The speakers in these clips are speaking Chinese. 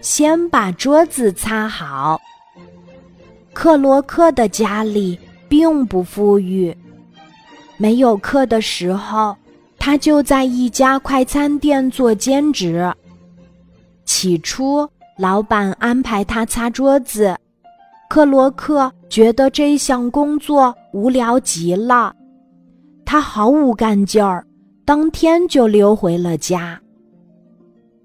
先把桌子擦好。克罗克的家里并不富裕，没有课的时候，他就在一家快餐店做兼职。起初，老板安排他擦桌子，克罗克觉得这项工作无聊极了，他毫无干劲儿，当天就溜回了家。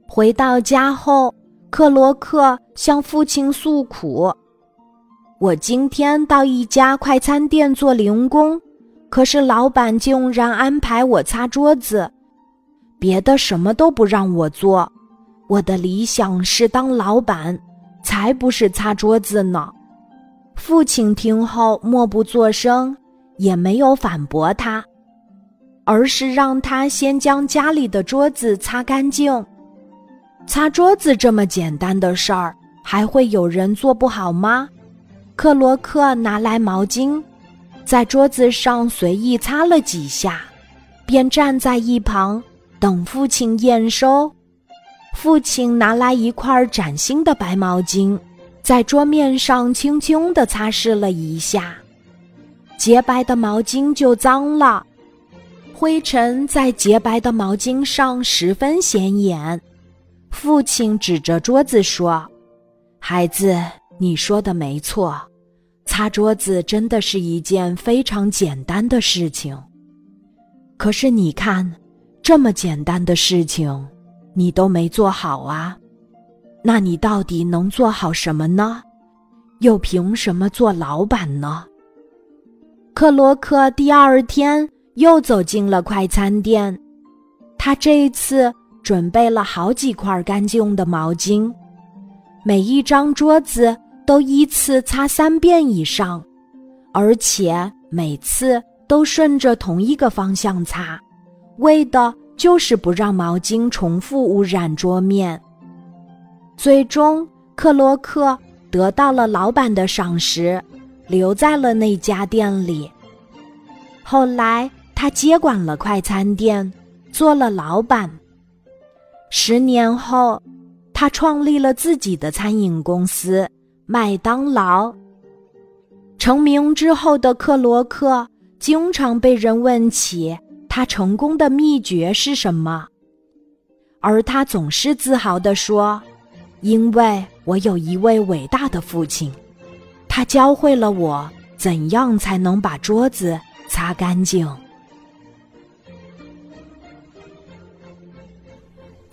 回到家后，克罗克向父亲诉苦。我今天到一家快餐店做零工，可是老板竟然安排我擦桌子，别的什么都不让我做。我的理想是当老板，才不是擦桌子呢。父亲听后默不作声，也没有反驳他，而是让他先将家里的桌子擦干净。擦桌子这么简单的事儿，还会有人做不好吗？克罗克拿来毛巾，在桌子上随意擦了几下，便站在一旁等父亲验收。父亲拿来一块崭新的白毛巾，在桌面上轻轻地擦拭了一下，洁白的毛巾就脏了，灰尘在洁白的毛巾上十分显眼。父亲指着桌子说：“孩子，你说的没错。”擦桌子真的是一件非常简单的事情，可是你看，这么简单的事情，你都没做好啊！那你到底能做好什么呢？又凭什么做老板呢？克罗克第二天又走进了快餐店，他这一次准备了好几块干净的毛巾，每一张桌子。都依次擦三遍以上，而且每次都顺着同一个方向擦，为的就是不让毛巾重复污染桌面。最终，克洛克得到了老板的赏识，留在了那家店里。后来，他接管了快餐店，做了老板。十年后，他创立了自己的餐饮公司。麦当劳成名之后的克罗克，经常被人问起他成功的秘诀是什么，而他总是自豪地说：“因为我有一位伟大的父亲，他教会了我怎样才能把桌子擦干净。”